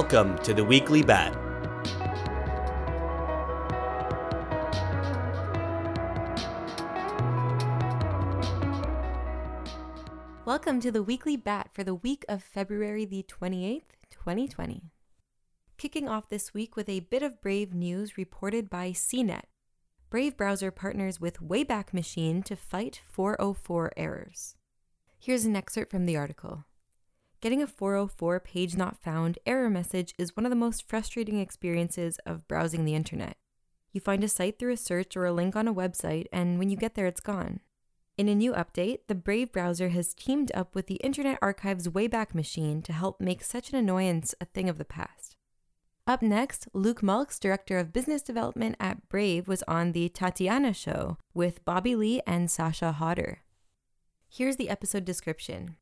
Welcome to the Weekly Bat. Welcome to the Weekly Bat for the week of February the 28th, 2020. Kicking off this week with a bit of Brave news reported by CNET. Brave browser partners with Wayback Machine to fight 404 errors. Here's an excerpt from the article. Getting a 404 page not found error message is one of the most frustrating experiences of browsing the internet. You find a site through a search or a link on a website, and when you get there, it's gone. In a new update, the Brave browser has teamed up with the Internet Archive's Wayback Machine to help make such an annoyance a thing of the past. Up next, Luke Mulks, Director of Business Development at Brave, was on The Tatiana Show with Bobby Lee and Sasha Hodder. Here's the episode description.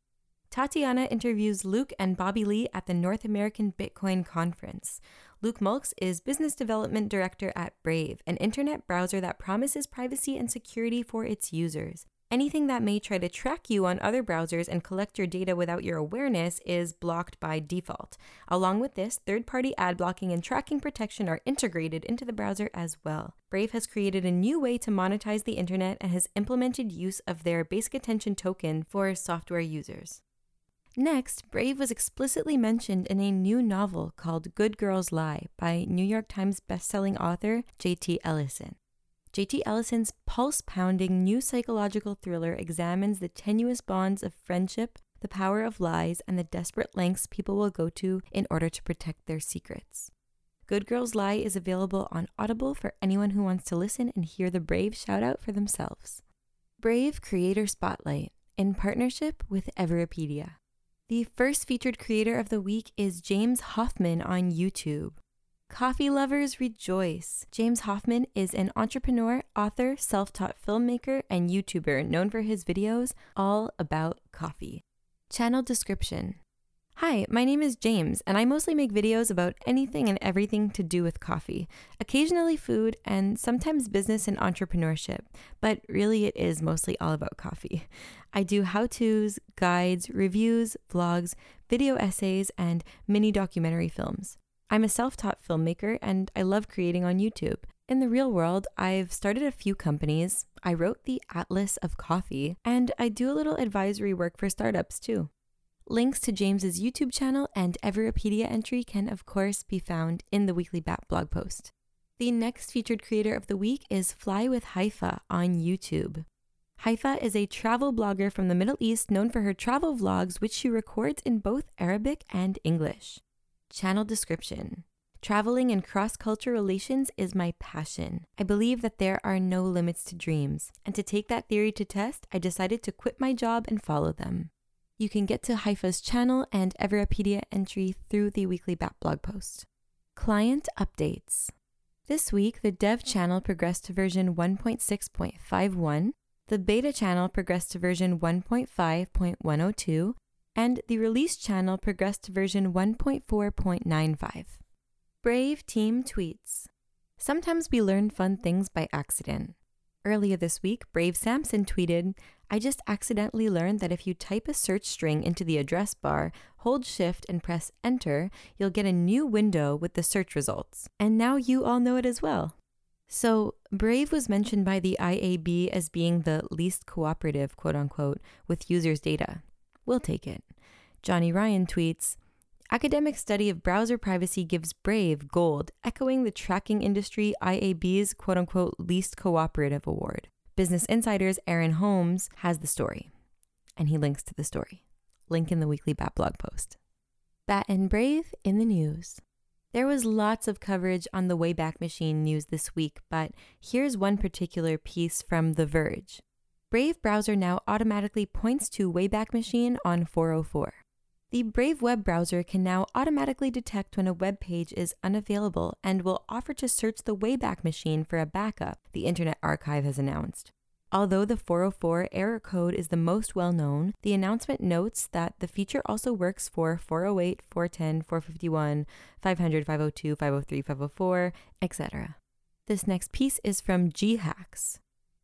Tatiana interviews Luke and Bobby Lee at the North American Bitcoin Conference. Luke Mulks is Business Development Director at Brave, an internet browser that promises privacy and security for its users. Anything that may try to track you on other browsers and collect your data without your awareness is blocked by default. Along with this, third party ad blocking and tracking protection are integrated into the browser as well. Brave has created a new way to monetize the internet and has implemented use of their basic attention token for software users. Next, Brave was explicitly mentioned in a new novel called Good Girls Lie by New York Times bestselling author J.T. Ellison. J.T. Ellison's pulse pounding new psychological thriller examines the tenuous bonds of friendship, the power of lies, and the desperate lengths people will go to in order to protect their secrets. Good Girls Lie is available on Audible for anyone who wants to listen and hear the Brave shout out for themselves. Brave Creator Spotlight in partnership with Everipedia. The first featured creator of the week is James Hoffmann on YouTube. Coffee lovers rejoice! James Hoffmann is an entrepreneur, author, self taught filmmaker, and YouTuber known for his videos all about coffee. Channel description Hi, my name is James, and I mostly make videos about anything and everything to do with coffee, occasionally food, and sometimes business and entrepreneurship, but really it is mostly all about coffee. I do how to's, guides, reviews, vlogs, video essays, and mini documentary films. I'm a self taught filmmaker and I love creating on YouTube. In the real world, I've started a few companies, I wrote the Atlas of Coffee, and I do a little advisory work for startups too. Links to James's YouTube channel and Everipedia entry can, of course, be found in the Weekly Bat blog post. The next featured creator of the week is Fly with Haifa on YouTube. Haifa is a travel blogger from the Middle East known for her travel vlogs, which she records in both Arabic and English. Channel description Traveling and cross culture relations is my passion. I believe that there are no limits to dreams, and to take that theory to test, I decided to quit my job and follow them. You can get to Haifa's channel and Everipedia entry through the weekly Bat blog post. Client updates. This week, the dev channel progressed to version 1.6.51, the beta channel progressed to version 1.5.102, and the release channel progressed to version 1.4.95. Brave Team tweets Sometimes we learn fun things by accident. Earlier this week, Brave Sampson tweeted, I just accidentally learned that if you type a search string into the address bar, hold shift and press enter, you'll get a new window with the search results. And now you all know it as well. So, Brave was mentioned by the IAB as being the least cooperative, quote unquote, with users' data. We'll take it. Johnny Ryan tweets Academic study of browser privacy gives Brave gold, echoing the tracking industry IAB's quote unquote least cooperative award. Business Insider's Aaron Holmes has the story, and he links to the story. Link in the weekly Bat blog post. Bat and Brave in the news. There was lots of coverage on the Wayback Machine news this week, but here's one particular piece from The Verge. Brave browser now automatically points to Wayback Machine on 404. The Brave web browser can now automatically detect when a web page is unavailable and will offer to search the Wayback Machine for a backup, the Internet Archive has announced. Although the 404 error code is the most well known, the announcement notes that the feature also works for 408, 410, 451, 500, 502, 503, 504, etc. This next piece is from GHacks.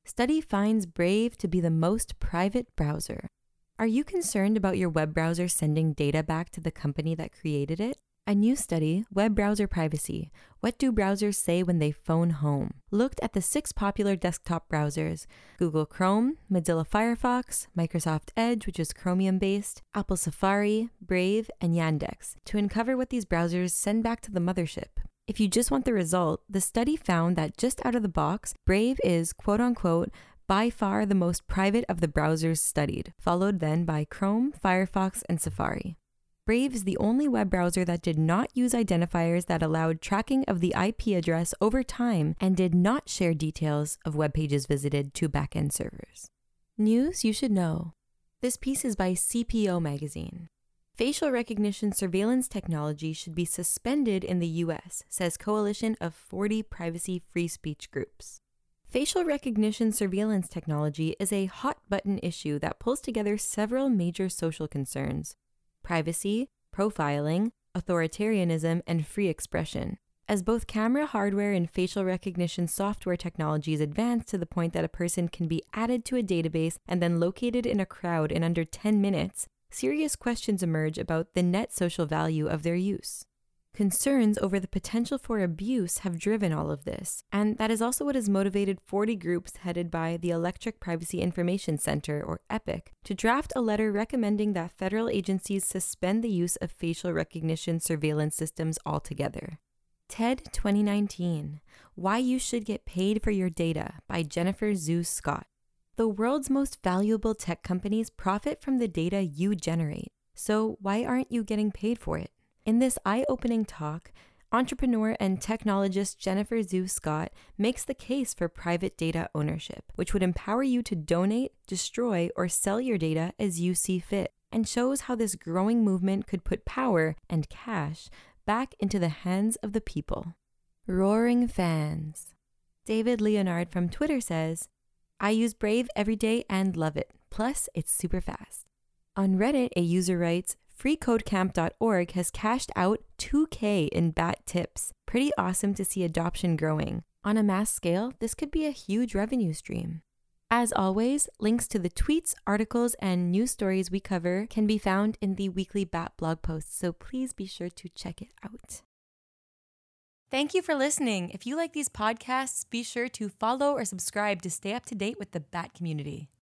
Study finds Brave to be the most private browser. Are you concerned about your web browser sending data back to the company that created it? A new study, Web Browser Privacy What Do Browsers Say When They Phone Home? looked at the six popular desktop browsers Google Chrome, Mozilla Firefox, Microsoft Edge, which is Chromium based, Apple Safari, Brave, and Yandex to uncover what these browsers send back to the mothership. If you just want the result, the study found that just out of the box, Brave is quote unquote by far the most private of the browsers studied, followed then by Chrome, Firefox, and Safari. Brave is the only web browser that did not use identifiers that allowed tracking of the IP address over time and did not share details of web pages visited to backend servers. News you should know. This piece is by CPO Magazine. Facial recognition surveillance technology should be suspended in the US, says coalition of 40 privacy free speech groups. Facial recognition surveillance technology is a hot button issue that pulls together several major social concerns privacy, profiling, authoritarianism, and free expression. As both camera hardware and facial recognition software technologies advance to the point that a person can be added to a database and then located in a crowd in under 10 minutes, serious questions emerge about the net social value of their use. Concerns over the potential for abuse have driven all of this, and that is also what has motivated 40 groups headed by the Electric Privacy Information Center, or EPIC, to draft a letter recommending that federal agencies suspend the use of facial recognition surveillance systems altogether. TED 2019 Why You Should Get Paid for Your Data by Jennifer Zhu Scott. The world's most valuable tech companies profit from the data you generate. So, why aren't you getting paid for it? In this eye opening talk, entrepreneur and technologist Jennifer Zhu Scott makes the case for private data ownership, which would empower you to donate, destroy, or sell your data as you see fit, and shows how this growing movement could put power and cash back into the hands of the people. Roaring fans. David Leonard from Twitter says, I use Brave every day and love it. Plus, it's super fast. On Reddit, a user writes, freecodecamp.org has cashed out 2K in BAT tips. Pretty awesome to see adoption growing. On a mass scale, this could be a huge revenue stream. As always, links to the tweets, articles, and news stories we cover can be found in the weekly BAT blog post, so please be sure to check it out. Thank you for listening. If you like these podcasts, be sure to follow or subscribe to stay up to date with the BAT community.